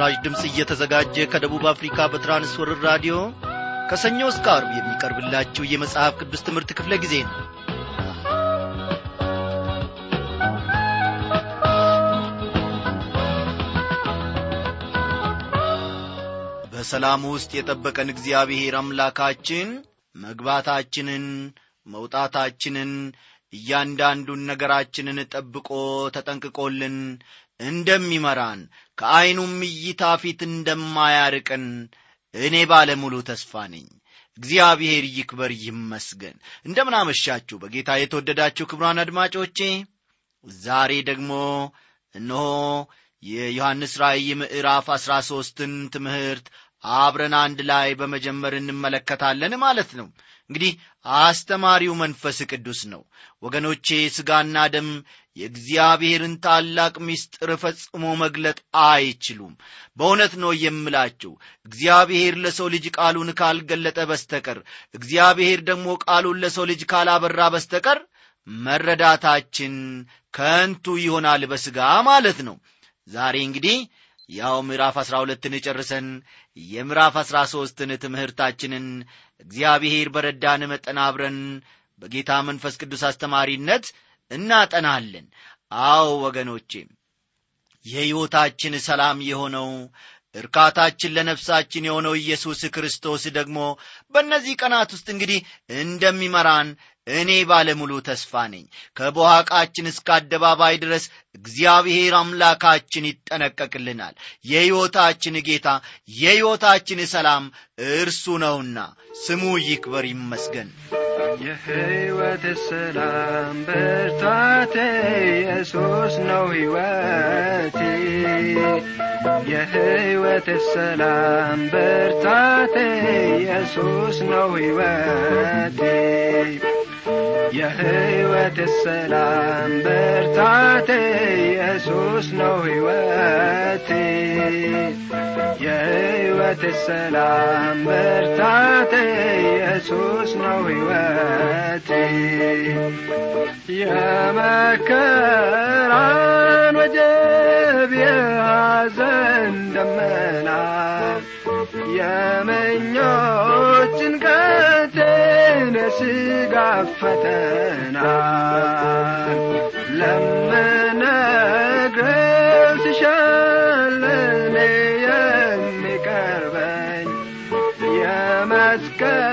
ይህ ምስራች ድምፅ እየተዘጋጀ ከደቡብ አፍሪካ በትራንስወርር ራዲዮ ከሰኞ እስከ አርብ የሚቀርብላችሁ የመጽሐፍ ቅዱስ ትምህርት ክፍለ ጊዜ ነው። በሰላም ውስጥ የጠበቀን እግዚአብሔር አምላካችን መግባታችንን መውጣታችንን እያንዳንዱን ነገራችንን ጠብቆ ተጠንቅቆልን እንደሚመራን ከዐይኑም እይታ ፊት እንደማያርቅን እኔ ባለሙሉ ተስፋ ነኝ። እግዚአብሔር ይክበር ይመስገን። እንደምናመሻችሁ በጌታ የተወደዳችሁ ክብሯን አድማጮቼ ዛሬ ደግሞ እነሆ የዮሐንስ ራእይ ምዕራፍ አሥራ ሦስትን ትምህርት አብረን አንድ ላይ በመጀመር እንመለከታለን ማለት ነው። እንግዲህ አስተማሪው መንፈስ ቅዱስ ነው። ወገኖቼ ሥጋና ደም የእግዚአብሔርን ታላቅ ምስጢር ፈጽሞ መግለጥ አይችሉም። በእውነት ነው የምላችሁ እግዚአብሔር ለሰው ልጅ ቃሉን ካልገለጠ በስተቀር እግዚአብሔር ደግሞ ቃሉን ለሰው ልጅ ካላበራ በስተቀር መረዳታችን ከንቱ ይሆናል በሥጋ ማለት ነው። ዛሬ እንግዲህ ያው ምዕራፍ አሥራ ሁለትን ጨርሰን የምዕራፍ አሥራ ሦስትን ትምህርታችንን እግዚአብሔር በረዳን መጠን አብረን በጌታ መንፈስ ቅዱስ አስተማሪነት እናጠናለን አዎ ወገኖቼ የሕይወታችን ሰላም የሆነው እርካታችን ለነፍሳችን የሆነው ኢየሱስ ክርስቶስ ደግሞ በእነዚህ ቀናት ውስጥ እንግዲህ እንደሚመራን እኔ ባለሙሉ ተስፋ ነኝ። ከቦሃቃችን እስከ አደባባይ ድረስ እግዚአብሔር አምላካችን ይጠነቀቅልናል። የሕይወታችን ጌታ የሕይወታችን ሰላም እርሱ ነውና ስሙ ይክበር ይመስገን። የሕይወት ሰላም ብርታቴ ኢየሱስ ነው ሕይወቴ። የሕይወት ሰላም ብርታቴ ኢየሱስ ነው ሕይወቴ የሕይወት ሰላም ብርታቴ ኢየሱስ ነው ሕይወቴ የሕይወት ሰላም ብርታቴ ኢየሱስ ነው ሕይወቴ የመከራን ወጀብ የሐዘን ደመና የምኞት ጭንቀቴን የሥጋ ፈተና ለምነግረው ስሻለኔ የሚቀርበኝ የመስቀል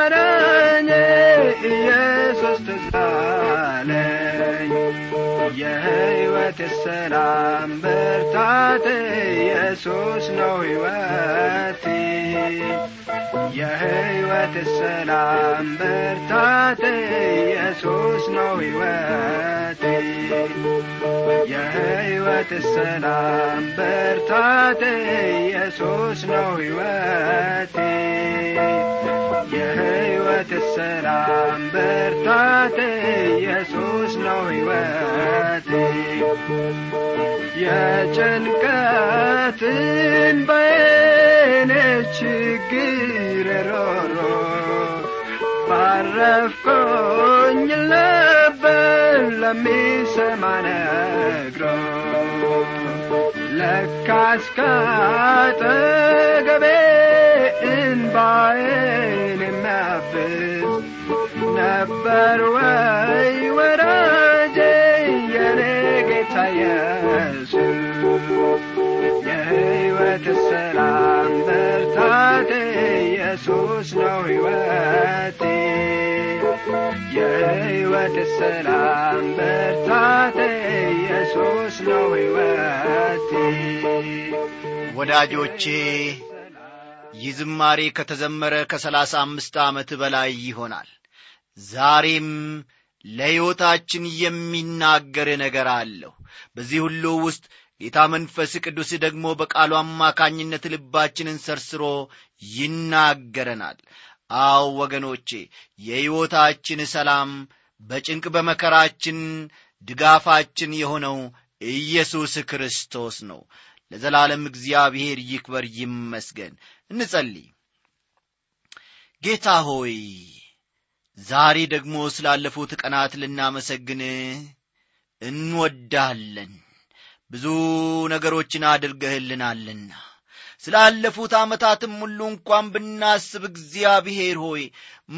አዳኜ ኢየሱስ ትዛለኝ የሕይወት ሰላም ብርታቴ ኢየሱስ ነው ሕይወቴ የሕይወት ሰላም ብርታቴ ኢየሱስ ነው ሕይወቴ የሕይወት ሰላም ብርታቴ ኢየሱስ ነው ሕይወቴ የሕይወት ሰላም ብርታቴ ኢየሱስ ነው ሕይወቴ የጭንቀትን በኔ ችግር ባረፍኮኝ ነበር ለሚሰማ ነግሮ ለካስ ካጠገቤ እንባዬን የሚያብስ ነበር ወይ ወዳጄ የኔ ጌታ ኢየሱስ የሕይወት ብርታቴ ኢየሱስ ነው ሕይወቴ። የሕይወት ሰላም ብርታቴ ኢየሱስ ነው ሕይወቴ። ወዳጆቼ ይህ ዝማሬ ከተዘመረ ከሰላሳ አምስት ዓመት በላይ ይሆናል። ዛሬም ለሕይወታችን የሚናገር ነገር አለሁ በዚህ ሁሉ ውስጥ ጌታ መንፈስ ቅዱስ ደግሞ በቃሉ አማካኝነት ልባችንን ሰርስሮ ይናገረናል። አው ወገኖቼ የሕይወታችን ሰላም በጭንቅ በመከራችን ድጋፋችን የሆነው ኢየሱስ ክርስቶስ ነው። ለዘላለም እግዚአብሔር ይክበር ይመስገን። እንጸልይ። ጌታ ሆይ ዛሬ ደግሞ ስላለፉት ቀናት ልናመሰግን እንወዳለን። ብዙ ነገሮችን አድርገህልናልና ስላለፉት ዓመታትም ሁሉ እንኳን ብናስብ እግዚአብሔር ሆይ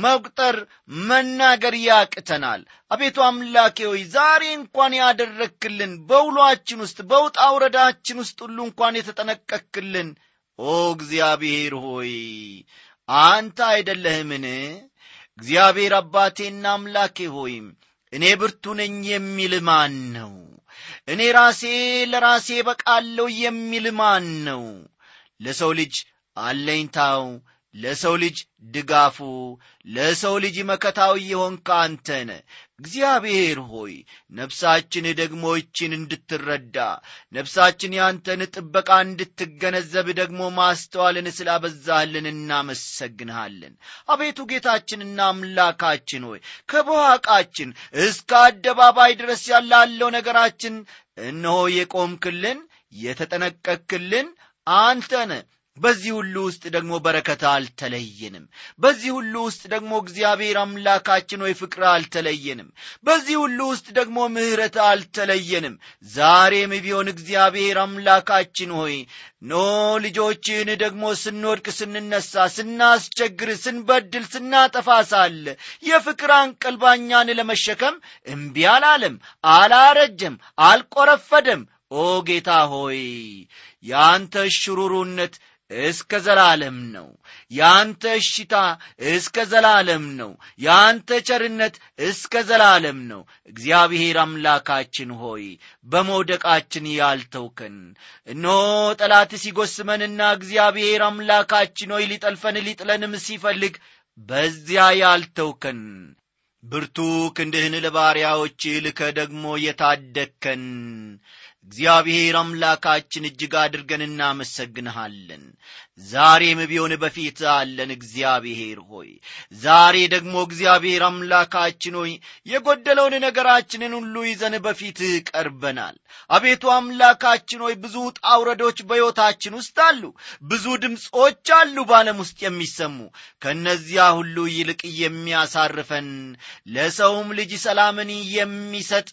መቁጠር መናገር ያቅተናል። አቤቱ አምላኬ ሆይ ዛሬ እንኳን ያደረክልን በውሏችን ውስጥ በውጣ ውረዳችን ውስጥ ሁሉ እንኳን የተጠነቀክልን ኦ እግዚአብሔር ሆይ አንተ አይደለህምን? እግዚአብሔር አባቴና አምላኬ ሆይ እኔ ብርቱ ነኝ የሚል ማን ነው? እኔ ራሴ ለራሴ በቃለሁ የሚል ማን ነው ለሰው ልጅ አለኝታው ለሰው ልጅ ድጋፉ ለሰው ልጅ መከታው የሆንክ አንተነ እግዚአብሔር ሆይ ነፍሳችን ደግሞ ይችን እንድትረዳ ነፍሳችን ያንተን ጥበቃ እንድትገነዘብ ደግሞ ማስተዋልን ስላበዛህልን እናመሰግንሃለን። አቤቱ ጌታችንና አምላካችን ሆይ ከበዋቃችን እስከ አደባባይ ድረስ ያላለው ነገራችን እነሆ የቆምክልን የተጠነቀክልን አንተነ በዚህ ሁሉ ውስጥ ደግሞ በረከት አልተለየንም። በዚህ ሁሉ ውስጥ ደግሞ እግዚአብሔር አምላካችን ሆይ ፍቅር አልተለየንም። በዚህ ሁሉ ውስጥ ደግሞ ምሕረት አልተለየንም። ዛሬም ቢሆን እግዚአብሔር አምላካችን ሆይ ኖ ልጆችን ደግሞ ስንወድቅ ስንነሳ ስናስቸግር ስንበድል ስናጠፋ ሳለ የፍቅር አንቀልባኛን ለመሸከም እምቢ አላለም አላረጀም አልቆረፈደም ኦ ጌታ ሆይ የአንተ ሽሩሩነት እስከ ዘላለም ነው። ያንተ እሽታ እስከ ዘላለም ነው። ያንተ ቸርነት እስከ ዘላለም ነው። እግዚአብሔር አምላካችን ሆይ በመውደቃችን ያልተውከን። እነሆ ጠላት ሲጎስመንና እግዚአብሔር አምላካችን ሆይ ሊጠልፈን ሊጥለንም ሲፈልግ በዚያ ያልተውከን። ብርቱ ክንድህን ለባሪያዎች ልከ ደግሞ የታደግከን እግዚአብሔር አምላካችን እጅግ አድርገን እናመሰግንሃለን። ዛሬም ቢሆን በፊት አለን እግዚአብሔር ሆይ። ዛሬ ደግሞ እግዚአብሔር አምላካችን ሆይ የጎደለውን ነገራችንን ሁሉ ይዘን በፊት ቀርበናል። አቤቱ አምላካችን ሆይ ብዙ ጣውረዶች በሕይወታችን ውስጥ አሉ። ብዙ ድምፆች አሉ በዓለም ውስጥ የሚሰሙ። ከእነዚያ ሁሉ ይልቅ የሚያሳርፈን ለሰውም ልጅ ሰላምን የሚሰጥ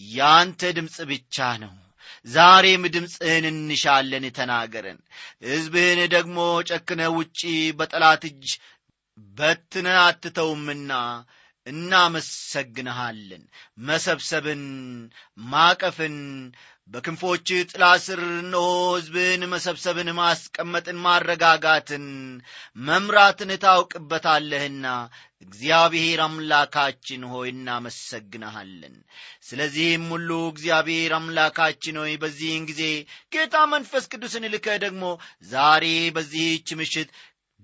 ያንተ ድምፅ ብቻ ነው ዛሬም ድምፅህን እንሻለን ተናገረን። ሕዝብህን ደግሞ ጨክነ ውጪ በጠላት እጅ በትነ አትተውምና እናመሰግንሃለን። መሰብሰብን ማቀፍን በክንፎች ጥላ ስር እነሆ ሕዝብን መሰብሰብን ማስቀመጥን ማረጋጋትን መምራትን ታውቅበታለህና እግዚአብሔር አምላካችን ሆይ እናመሰግንሃለን። ስለዚህም ሁሉ እግዚአብሔር አምላካችን ሆይ በዚህን ጊዜ ጌታ መንፈስ ቅዱስን ልከ ደግሞ ዛሬ በዚህች ምሽት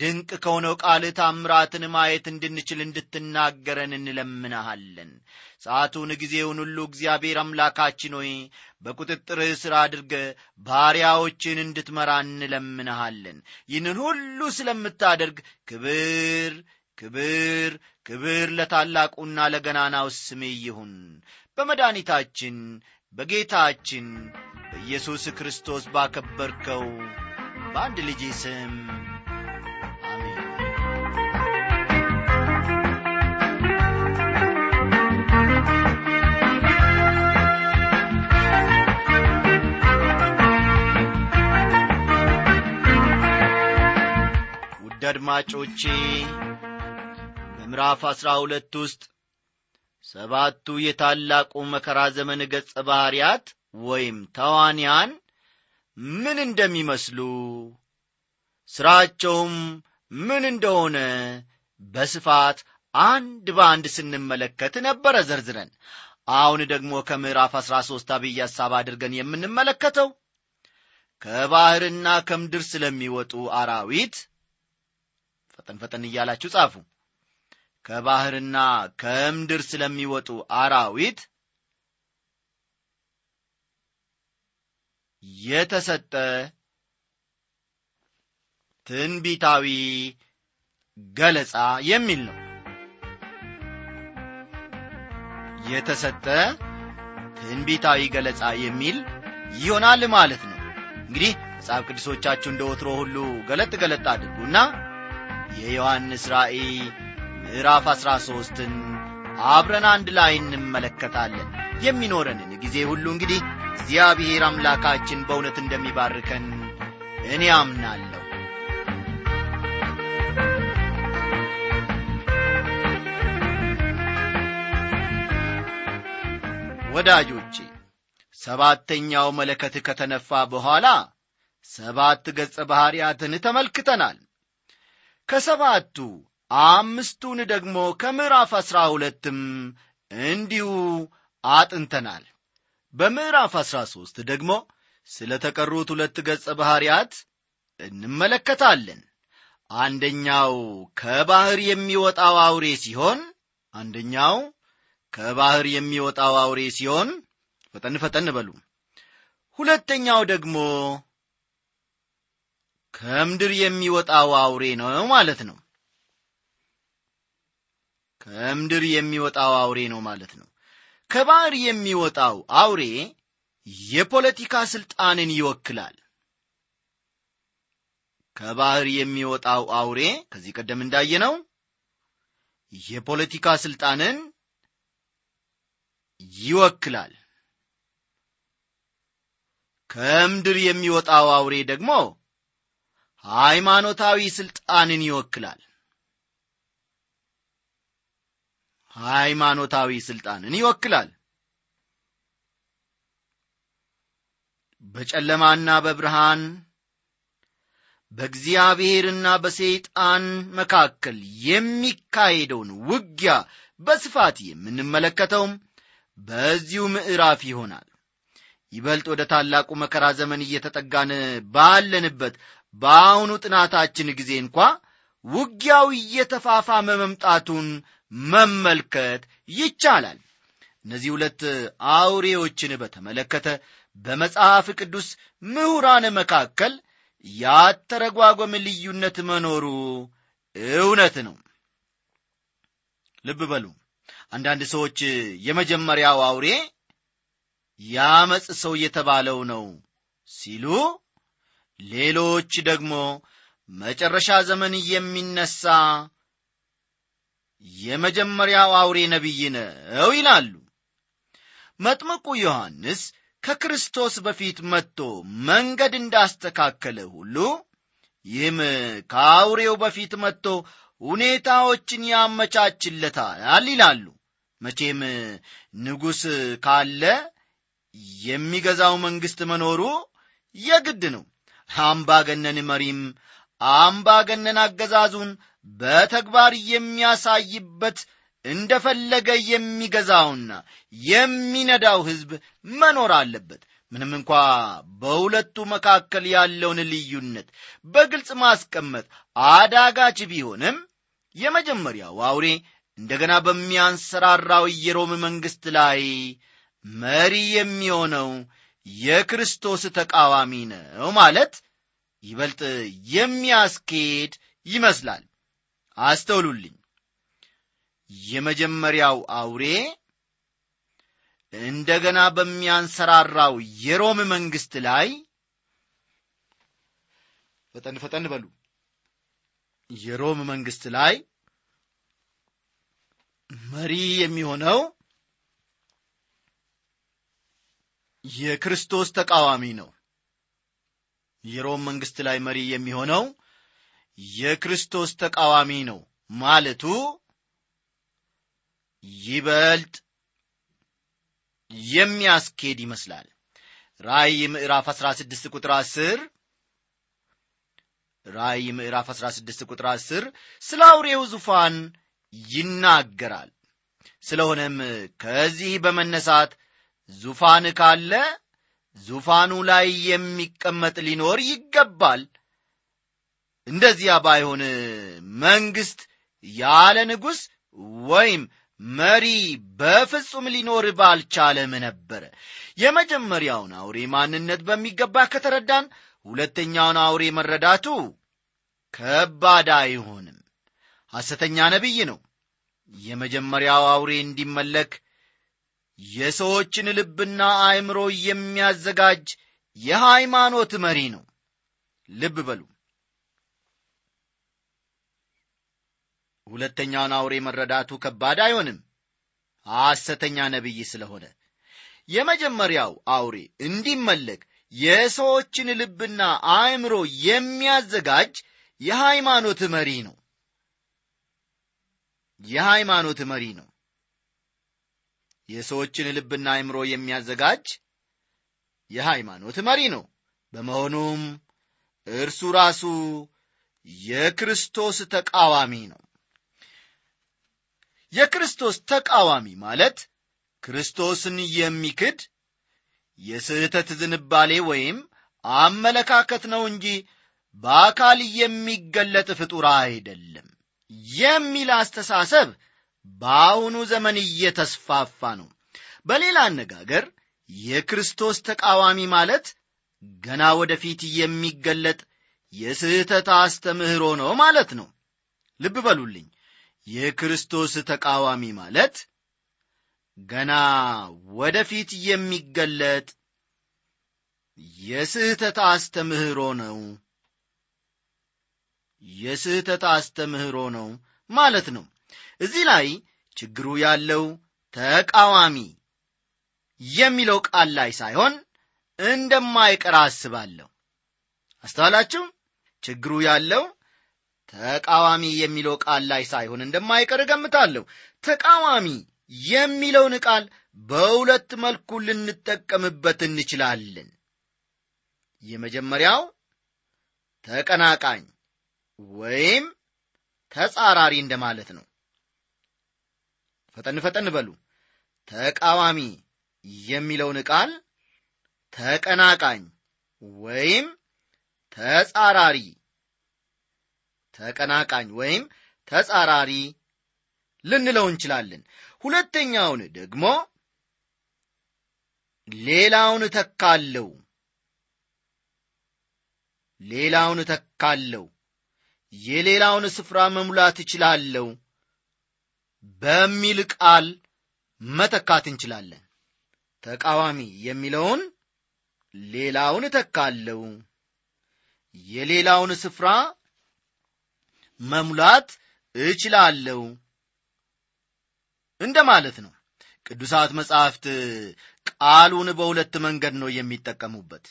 ድንቅ ከሆነው ቃል ታምራትን ማየት እንድንችል እንድትናገረን እንለምንሃለን። ሰዓቱን ጊዜውን ሁሉ እግዚአብሔር አምላካችን ሆይ በቁጥጥርህ ሥራ አድርገ ባሪያዎችን እንድትመራ እንለምንሃለን። ይህንን ሁሉ ስለምታደርግ ክብር ክብር ክብር ለታላቁና ለገናናው ስሜ ይሁን። በመድኃኒታችን በጌታችን በኢየሱስ ክርስቶስ ባከበርከው በአንድ ልጅ ስም አድማጮቼ በምዕራፍ አሥራ ሁለት ውስጥ ሰባቱ የታላቁ መከራ ዘመን ገጸ ባሕርያት ወይም ተዋንያን ምን እንደሚመስሉ ሥራቸውም ምን እንደሆነ በስፋት አንድ በአንድ ስንመለከት ነበረ ዘርዝረን። አሁን ደግሞ ከምዕራፍ አሥራ ሦስት አብይ ሐሳብ አድርገን የምንመለከተው ከባሕርና ከምድር ስለሚወጡ አራዊት ፈጠን ፈጠን እያላችሁ ጻፉ። ከባሕርና ከምድር ስለሚወጡ አራዊት የተሰጠ ትንቢታዊ ገለጻ የሚል ነው። የተሰጠ ትንቢታዊ ገለጻ የሚል ይሆናል ማለት ነው። እንግዲህ መጽሐፍ ቅዱሶቻችሁ እንደ ወትሮ ሁሉ ገለጥ ገለጥ አድርጉና የዮሐንስ ራእይ ምዕራፍ አሥራ ሦስትን አብረን አንድ ላይ እንመለከታለን። የሚኖረንን ጊዜ ሁሉ እንግዲህ እግዚአብሔር አምላካችን በእውነት እንደሚባርከን እኔ አምናለሁ። ወዳጆቼ ሰባተኛው መለከት ከተነፋ በኋላ ሰባት ገጸ ባሕርያትን ተመልክተናል ከሰባቱ አምስቱን ደግሞ ከምዕራፍ አሥራ ሁለትም እንዲሁ አጥንተናል። በምዕራፍ አሥራ ሦስት ደግሞ ስለ ተቀሩት ሁለት ገጸ ባሕርያት እንመለከታለን። አንደኛው ከባሕር የሚወጣው አውሬ ሲሆን አንደኛው ከባሕር የሚወጣው አውሬ ሲሆን ፈጠን ፈጠን በሉ። ሁለተኛው ደግሞ ከምድር የሚወጣው አውሬ ነው ማለት ነው። ከምድር የሚወጣው አውሬ ነው ማለት ነው። ከባሕር የሚወጣው አውሬ የፖለቲካ ሥልጣንን ይወክላል። ከባሕር የሚወጣው አውሬ ከዚህ ቀደም እንዳየነው የፖለቲካ ሥልጣንን ይወክላል። ከምድር የሚወጣው አውሬ ደግሞ ሃይማኖታዊ ሥልጣንን ይወክላል። ሃይማኖታዊ ሥልጣንን ይወክላል። በጨለማና በብርሃን በእግዚአብሔርና በሰይጣን መካከል የሚካሄደውን ውጊያ በስፋት የምንመለከተውም በዚሁ ምዕራፍ ይሆናል። ይበልጥ ወደ ታላቁ መከራ ዘመን እየተጠጋን ባለንበት በአሁኑ ጥናታችን ጊዜ እንኳ ውጊያው እየተፋፋመ መምጣቱን መመልከት ይቻላል። እነዚህ ሁለት አውሬዎችን በተመለከተ በመጽሐፍ ቅዱስ ምሁራን መካከል ያተረጓጎም ልዩነት መኖሩ እውነት ነው። ልብ በሉ አንዳንድ ሰዎች የመጀመሪያው አውሬ ያመፅ ሰው የተባለው ነው ሲሉ ሌሎች ደግሞ መጨረሻ ዘመን የሚነሳ የመጀመሪያው አውሬ ነቢይ ነው ይላሉ። መጥምቁ ዮሐንስ ከክርስቶስ በፊት መጥቶ መንገድ እንዳስተካከለ ሁሉ ይህም ከአውሬው በፊት መጥቶ ሁኔታዎችን ያመቻችለታል ይላሉ። መቼም ንጉሥ ካለ የሚገዛው መንግሥት መኖሩ የግድ ነው አምባገነን መሪም አምባገነን አገዛዙን በተግባር የሚያሳይበት እንደፈለገ የሚገዛውና የሚነዳው ሕዝብ መኖር አለበት። ምንም እንኳ በሁለቱ መካከል ያለውን ልዩነት በግልጽ ማስቀመጥ አዳጋች ቢሆንም የመጀመሪያው አውሬ እንደገና በሚያንሰራራው የሮም መንግሥት ላይ መሪ የሚሆነው የክርስቶስ ተቃዋሚ ነው ማለት ይበልጥ የሚያስኬድ ይመስላል። አስተውሉልኝ። የመጀመሪያው አውሬ እንደገና በሚያንሰራራው የሮም መንግሥት ላይ ፈጠን ፈጠን በሉ። የሮም መንግሥት ላይ መሪ የሚሆነው የክርስቶስ ተቃዋሚ ነው። የሮም መንግሥት ላይ መሪ የሚሆነው የክርስቶስ ተቃዋሚ ነው ማለቱ ይበልጥ የሚያስኬድ ይመስላል። ራእይ ምዕራፍ 16 ቁጥር 10 ራእይ ምዕራፍ 16 ቁጥር 10 ስለ አውሬው ዙፋን ይናገራል። ስለሆነም ከዚህ በመነሳት ዙፋን ካለ ዙፋኑ ላይ የሚቀመጥ ሊኖር ይገባል። እንደዚያ ባይሆን መንግሥት ያለ ንጉሥ ወይም መሪ በፍጹም ሊኖር ባልቻለም ነበረ የመጀመሪያውን አውሬ ማንነት በሚገባ ከተረዳን ሁለተኛውን አውሬ መረዳቱ ከባድ አይሆንም። ሐሰተኛ ነቢይ ነው። የመጀመሪያው አውሬ እንዲመለክ የሰዎችን ልብና አእምሮ የሚያዘጋጅ የሃይማኖት መሪ ነው። ልብ በሉ። ሁለተኛውን አውሬ መረዳቱ ከባድ አይሆንም። ሐሰተኛ ነቢይ ስለሆነ የመጀመሪያው አውሬ እንዲመለክ የሰዎችን ልብና አእምሮ የሚያዘጋጅ የሃይማኖት መሪ ነው። የሃይማኖት መሪ ነው የሰዎችን ልብና አእምሮ የሚያዘጋጅ የሃይማኖት መሪ ነው። በመሆኑም እርሱ ራሱ የክርስቶስ ተቃዋሚ ነው። የክርስቶስ ተቃዋሚ ማለት ክርስቶስን የሚክድ የስህተት ዝንባሌ ወይም አመለካከት ነው እንጂ በአካል የሚገለጥ ፍጡር አይደለም የሚል አስተሳሰብ በአሁኑ ዘመን እየተስፋፋ ነው። በሌላ አነጋገር የክርስቶስ ተቃዋሚ ማለት ገና ወደፊት የሚገለጥ የስህተት አስተምህሮ ነው ማለት ነው። ልብ በሉልኝ። የክርስቶስ ተቃዋሚ ማለት ገና ወደፊት የሚገለጥ የስህተት አስተምህሮ ነው። የስህተት አስተምህሮ ነው ማለት ነው እዚህ ላይ ችግሩ ያለው ተቃዋሚ የሚለው ቃል ላይ ሳይሆን እንደማይቀር አስባለሁ። አስተዋላችሁ? ችግሩ ያለው ተቃዋሚ የሚለው ቃል ላይ ሳይሆን እንደማይቀር እገምታለሁ። ተቃዋሚ የሚለውን ቃል በሁለት መልኩ ልንጠቀምበት እንችላለን። የመጀመሪያው ተቀናቃኝ ወይም ተጻራሪ እንደማለት ነው ፈጠን ፈጠን በሉ። ተቃዋሚ የሚለውን ቃል ተቀናቃኝ ወይም ተጻራሪ ተቀናቃኝ ወይም ተጻራሪ ልንለው እንችላለን። ሁለተኛውን ደግሞ ሌላውን ተካለው ሌላውን ተካለው የሌላውን ስፍራ መሙላት እችላለሁ በሚል ቃል መተካት እንችላለን። ተቃዋሚ የሚለውን ሌላውን እተካለው የሌላውን ስፍራ መሙላት እችላለሁ እንደ ማለት ነው። ቅዱሳት መጻሕፍት ቃሉን በሁለት መንገድ ነው የሚጠቀሙበት።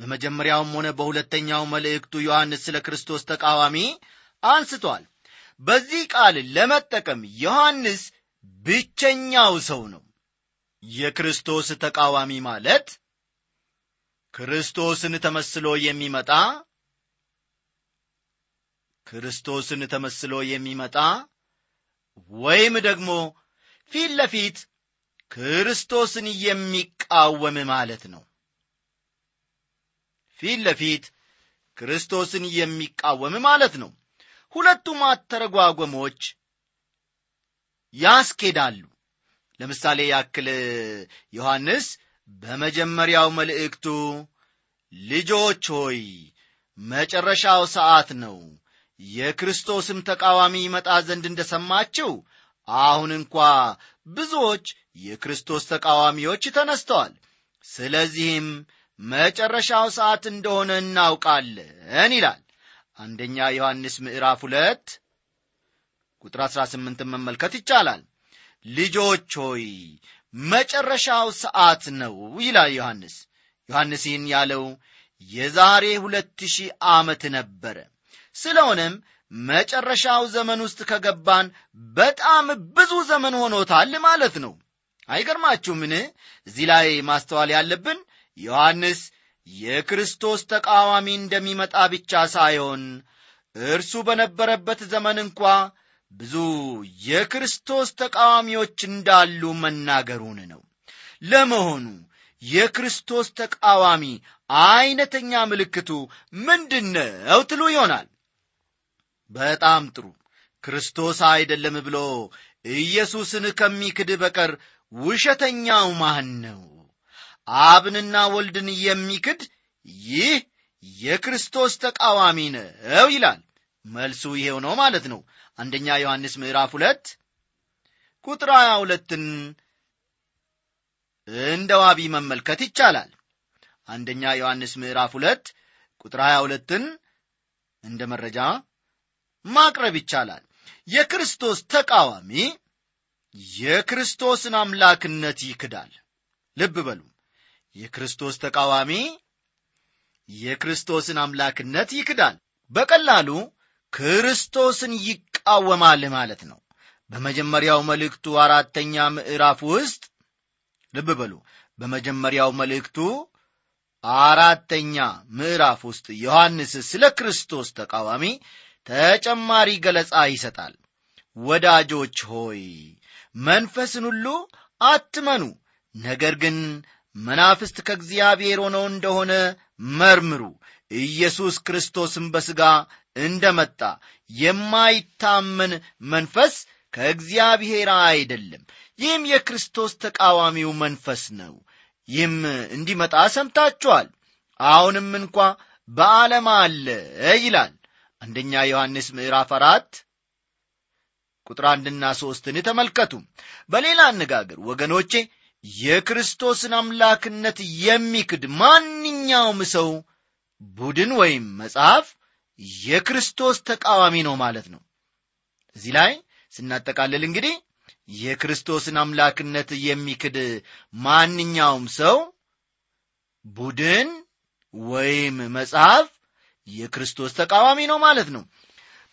በመጀመሪያውም ሆነ በሁለተኛው መልእክቱ ዮሐንስ ስለ ክርስቶስ ተቃዋሚ አንስቷል በዚህ ቃል ለመጠቀም ዮሐንስ ብቸኛው ሰው ነው። የክርስቶስ ተቃዋሚ ማለት ክርስቶስን ተመስሎ የሚመጣ ክርስቶስን ተመስሎ የሚመጣ ወይም ደግሞ ፊት ለፊት ክርስቶስን የሚቃወም ማለት ነው። ፊት ለፊት ክርስቶስን የሚቃወም ማለት ነው ሁለቱም አተረጓጎሞች ያስኬዳሉ። ለምሳሌ ያክል ዮሐንስ በመጀመሪያው መልእክቱ ልጆች ሆይ መጨረሻው ሰዓት ነው። የክርስቶስም ተቃዋሚ ይመጣ ዘንድ እንደሰማችው አሁን እንኳ ብዙዎች የክርስቶስ ተቃዋሚዎች ተነስተዋል። ስለዚህም መጨረሻው ሰዓት እንደሆነ እናውቃለን ይላል አንደኛ ዮሐንስ ምዕራፍ ሁለት ቁጥር 18 መመልከት ይቻላል። ልጆች ሆይ መጨረሻው ሰዓት ነው ይላል ዮሐንስ። ዮሐንስ ይህን ያለው የዛሬ ሁለት ሺህ ዓመት ነበረ። ስለሆነም መጨረሻው ዘመን ውስጥ ከገባን በጣም ብዙ ዘመን ሆኖታል ማለት ነው። አይገርማችሁምን? እዚህ ላይ ማስተዋል ያለብን ዮሐንስ የክርስቶስ ተቃዋሚ እንደሚመጣ ብቻ ሳይሆን እርሱ በነበረበት ዘመን እንኳ ብዙ የክርስቶስ ተቃዋሚዎች እንዳሉ መናገሩን ነው። ለመሆኑ የክርስቶስ ተቃዋሚ አይነተኛ ምልክቱ ምንድነው ትሉ ይሆናል። በጣም ጥሩ። ክርስቶስ አይደለም ብሎ ኢየሱስን ከሚክድ በቀር ውሸተኛው ማን ነው አብንና ወልድን የሚክድ ይህ የክርስቶስ ተቃዋሚ ነው ይላል። መልሱ ይሄው ነው ማለት ነው። አንደኛ ዮሐንስ ምዕራፍ ሁለት ቁጥር ሀያ ሁለትን እንደ ዋቢ መመልከት ይቻላል። አንደኛ ዮሐንስ ምዕራፍ ሁለት ቁጥር ሀያ ሁለትን እንደ መረጃ ማቅረብ ይቻላል። የክርስቶስ ተቃዋሚ የክርስቶስን አምላክነት ይክዳል። ልብ በሉ የክርስቶስ ተቃዋሚ የክርስቶስን አምላክነት ይክዳል። በቀላሉ ክርስቶስን ይቃወማል ማለት ነው። በመጀመሪያው መልእክቱ አራተኛ ምዕራፍ ውስጥ ልብ በሉ። በመጀመሪያው መልእክቱ አራተኛ ምዕራፍ ውስጥ ዮሐንስ ስለ ክርስቶስ ተቃዋሚ ተጨማሪ ገለጻ ይሰጣል። ወዳጆች ሆይ መንፈስን ሁሉ አትመኑ ነገር ግን መናፍስት ከእግዚአብሔር ሆነው እንደሆነ መርምሩ። ኢየሱስ ክርስቶስም በሥጋ እንደመጣ የማይታመን መንፈስ ከእግዚአብሔር አይደለም። ይህም የክርስቶስ ተቃዋሚው መንፈስ ነው። ይህም እንዲመጣ ሰምታችኋል። አሁንም እንኳ በዓለም አለ ይላል። አንደኛ ዮሐንስ ምዕራፍ አራት ቁጥር አንድና ሦስትን ተመልከቱ። በሌላ አነጋገር ወገኖቼ የክርስቶስን አምላክነት የሚክድ ማንኛውም ሰው ቡድን ወይም መጽሐፍ የክርስቶስ ተቃዋሚ ነው ማለት ነው። እዚህ ላይ ስናጠቃልል እንግዲህ የክርስቶስን አምላክነት የሚክድ ማንኛውም ሰው ቡድን ወይም መጽሐፍ የክርስቶስ ተቃዋሚ ነው ማለት ነው።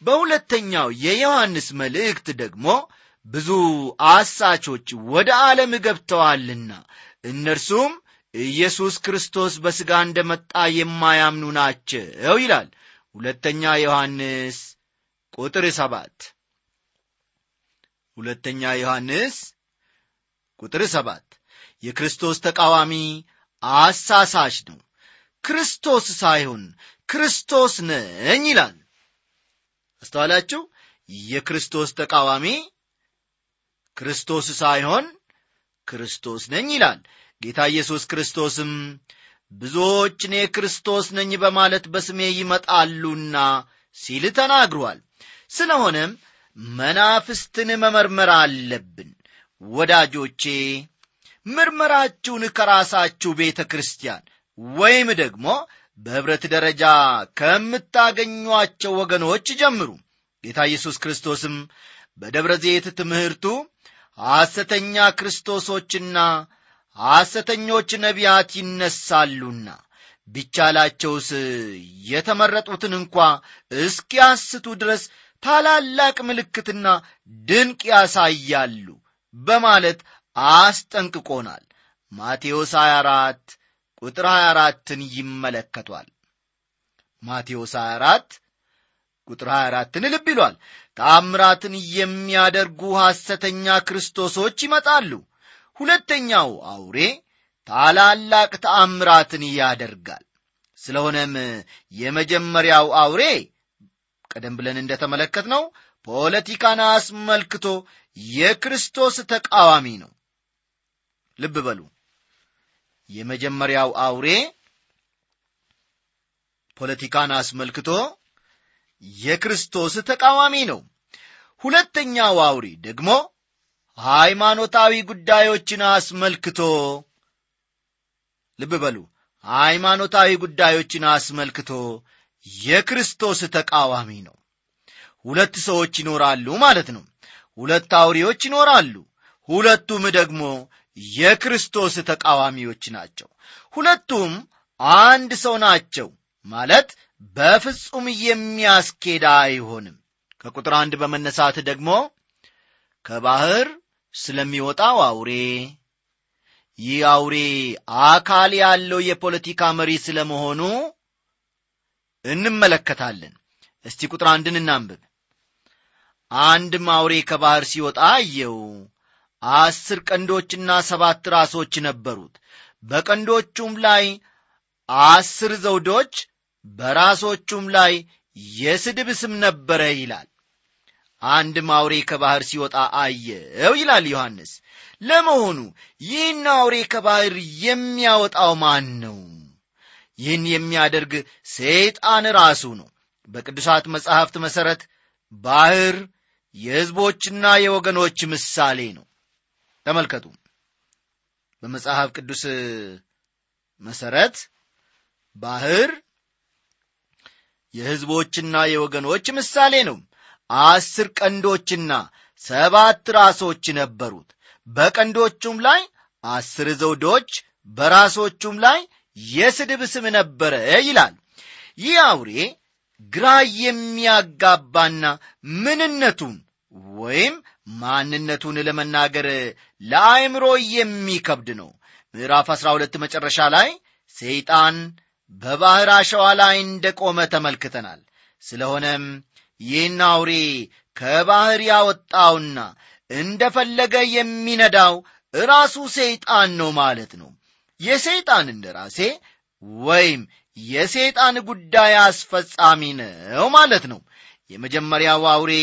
በሁለተኛው የዮሐንስ መልእክት ደግሞ ብዙ አሳቾች ወደ ዓለም ገብተዋልና እነርሱም ኢየሱስ ክርስቶስ በሥጋ እንደመጣ የማያምኑ ናቸው ይላል። ሁለተኛ ዮሐንስ ቁጥር ሰባት። ሁለተኛ ዮሐንስ ቁጥር ሰባት። የክርስቶስ ተቃዋሚ አሳሳች ነው። ክርስቶስ ሳይሆን ክርስቶስ ነኝ ይላል። አስተዋላችሁ? የክርስቶስ ተቃዋሚ ክርስቶስ ሳይሆን ክርስቶስ ነኝ ይላል። ጌታ ኢየሱስ ክርስቶስም ብዙዎች እኔ ክርስቶስ ነኝ በማለት በስሜ ይመጣሉና ሲል ተናግሯል። ስለሆነም መናፍስትን መመርመር አለብን። ወዳጆቼ ምርመራችሁን ከራሳችሁ ቤተ ክርስቲያን ወይም ደግሞ በኅብረት ደረጃ ከምታገኟቸው ወገኖች ጀምሩ ጌታ ኢየሱስ ክርስቶስም በደብረ ዘይት ትምህርቱ ሐሰተኛ ክርስቶሶችና ሐሰተኞች ነቢያት ይነሳሉና ቢቻላቸውስ የተመረጡትን እንኳ እስኪያስቱ ድረስ ታላላቅ ምልክትና ድንቅ ያሳያሉ በማለት አስጠንቅቆናል። ማቴዎስ 24 ቁጥር 24ን ይመለከቷል። ማቴዎስ 24 ቁጥር 24ን ልብ ይሏል። ታምራትን የሚያደርጉ ሐሰተኛ ክርስቶሶች ይመጣሉ። ሁለተኛው አውሬ ታላላቅ ተአምራትን ያደርጋል። ስለሆነም የመጀመሪያው አውሬ ቀደም ብለን እንደተመለከት ነው ፖለቲካን አስመልክቶ የክርስቶስ ተቃዋሚ ነው። ልብ በሉ። የመጀመሪያው አውሬ ፖለቲካን አስመልክቶ የክርስቶስ ተቃዋሚ ነው። ሁለተኛው አውሬ ደግሞ ሃይማኖታዊ ጉዳዮችን አስመልክቶ ልብ በሉ ሃይማኖታዊ ጉዳዮችን አስመልክቶ የክርስቶስ ተቃዋሚ ነው። ሁለት ሰዎች ይኖራሉ ማለት ነው። ሁለት አውሬዎች ይኖራሉ። ሁለቱም ደግሞ የክርስቶስ ተቃዋሚዎች ናቸው። ሁለቱም አንድ ሰው ናቸው ማለት በፍጹም የሚያስኬዳ አይሆንም። ከቁጥር አንድ በመነሳት ደግሞ ከባህር ስለሚወጣው አውሬ ይህ አውሬ አካል ያለው የፖለቲካ መሪ ስለመሆኑ እንመለከታለን። እስቲ ቁጥር አንድን እናንብብ። አንድም አውሬ ከባህር ሲወጣ አየው። አስር ቀንዶችና ሰባት ራሶች ነበሩት። በቀንዶቹም ላይ አስር ዘውዶች በራሶቹም ላይ የስድብ ስም ነበረ ይላል። አንድም አውሬ ከባህር ሲወጣ አየው ይላል ዮሐንስ። ለመሆኑ ይህን አውሬ ከባህር የሚያወጣው ማን ነው? ይህን የሚያደርግ ሰይጣን ራሱ ነው። በቅዱሳት መጻሕፍት መሠረት ባህር የሕዝቦችና የወገኖች ምሳሌ ነው። ተመልከቱ። በመጽሐፍ ቅዱስ መሠረት ባህር የሕዝቦችና የወገኖች ምሳሌ ነው። አስር ቀንዶችና ሰባት ራሶች ነበሩት። በቀንዶቹም ላይ አስር ዘውዶች በራሶቹም ላይ የስድብ ስም ነበረ ይላል። ይህ አውሬ ግራ የሚያጋባና ምንነቱን ወይም ማንነቱን ለመናገር ለአእምሮ የሚከብድ ነው። ምዕራፍ 12 መጨረሻ ላይ ሰይጣን በባሕር አሸዋ ላይ እንደ ቆመ ተመልክተናል። ስለሆነም ይህን አውሬ ከባሕር ያወጣውና እንደፈለገ የሚነዳው ራሱ ሰይጣን ነው ማለት ነው። የሰይጣን እንደራሴ ወይም የሰይጣን ጉዳይ አስፈጻሚ ነው ማለት ነው። የመጀመሪያው አውሬ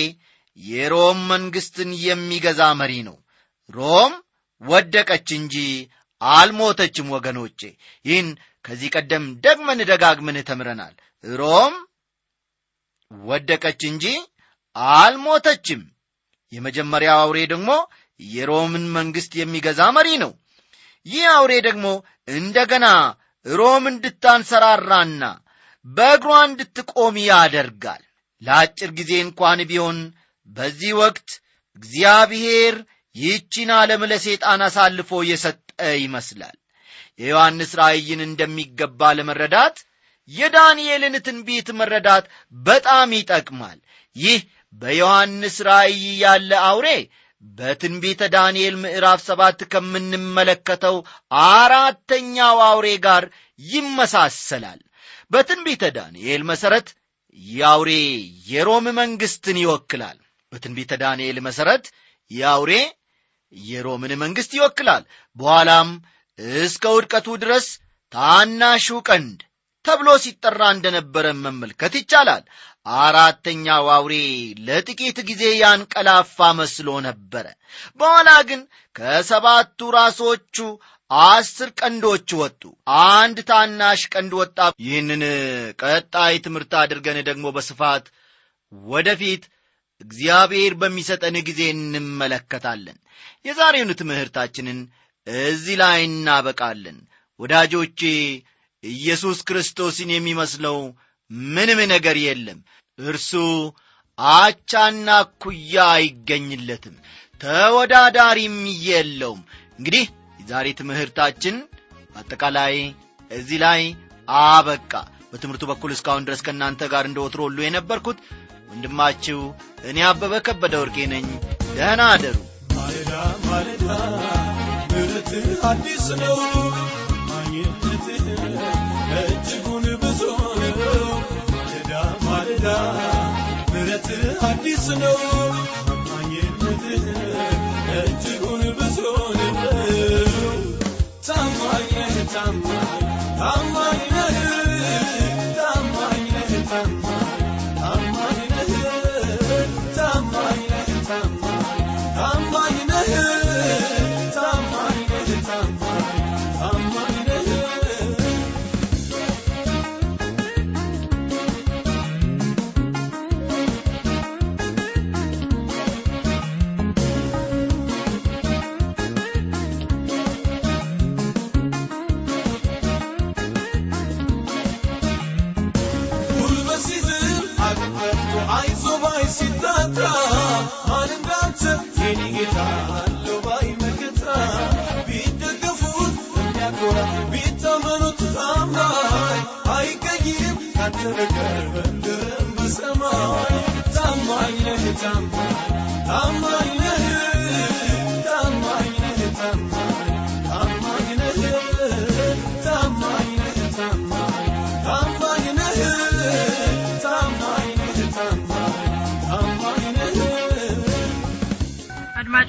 የሮም መንግሥትን የሚገዛ መሪ ነው። ሮም ወደቀች እንጂ አልሞተችም ወገኖቼ። ይህን ከዚህ ቀደም ደግመን ደጋግመን ተምረናል። ሮም ወደቀች እንጂ አልሞተችም። የመጀመሪያው አውሬ ደግሞ የሮምን መንግሥት የሚገዛ መሪ ነው። ይህ አውሬ ደግሞ እንደገና ሮም እንድታንሰራራና በእግሯ እንድትቆም ያደርጋል። ለአጭር ጊዜ እንኳን ቢሆን በዚህ ወቅት እግዚአብሔር ይህችን ዓለም ለሰይጣን አሳልፎ የሰጠ ይመስላል የዮሐንስ ራእይን እንደሚገባ ለመረዳት የዳንኤልን ትንቢት መረዳት በጣም ይጠቅማል። ይህ በዮሐንስ ራእይ ያለ አውሬ በትንቢተ ዳንኤል ምዕራፍ ሰባት ከምንመለከተው አራተኛው አውሬ ጋር ይመሳሰላል። በትንቢተ ዳንኤል መሠረት የአውሬ የሮም መንግሥትን ይወክላል። በትንቢተ ዳንኤል መሠረት የአውሬ የሮምን መንግሥት ይወክላል። በኋላም እስከ ውድቀቱ ድረስ ታናሹ ቀንድ ተብሎ ሲጠራ እንደነበረ መመልከት ይቻላል። አራተኛው አውሬ ለጥቂት ጊዜ ያንቀላፋ መስሎ ነበረ። በኋላ ግን ከሰባቱ ራሶቹ አስር ቀንዶች ወጡ። አንድ ታናሽ ቀንድ ወጣ። ይህንን ቀጣይ ትምህርት አድርገን ደግሞ በስፋት ወደፊት እግዚአብሔር በሚሰጠን ጊዜ እንመለከታለን። የዛሬውን ትምህርታችንን እዚህ ላይ እናበቃለን። ወዳጆቼ ኢየሱስ ክርስቶስን የሚመስለው ምንም ነገር የለም። እርሱ አቻና ኩያ አይገኝለትም ተወዳዳሪም የለውም። እንግዲህ የዛሬ ትምህርታችን አጠቃላይ እዚህ ላይ አበቃ። በትምህርቱ በኩል እስካሁን ድረስ ከእናንተ ጋር እንደ ወትሮ ሁሉ የነበርኩት ወንድማችሁ እኔ አበበ ከበደ ወርቄ ነኝ። ደህና አደሩ ማለዳ ማለዳ ምሕረትህ አዲስ ነው። ማግኘትህ እጅጉን ብዙ ማለዳ ማለዳ ምሕረትህ አዲስ ነው። ማግኘትህ እጅጉን ብዙ ታማኝ ታማኝ ታማኝ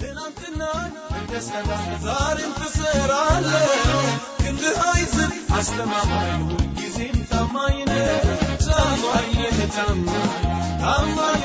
ትናንትና እንደሰራ ዛሬም ታማኝ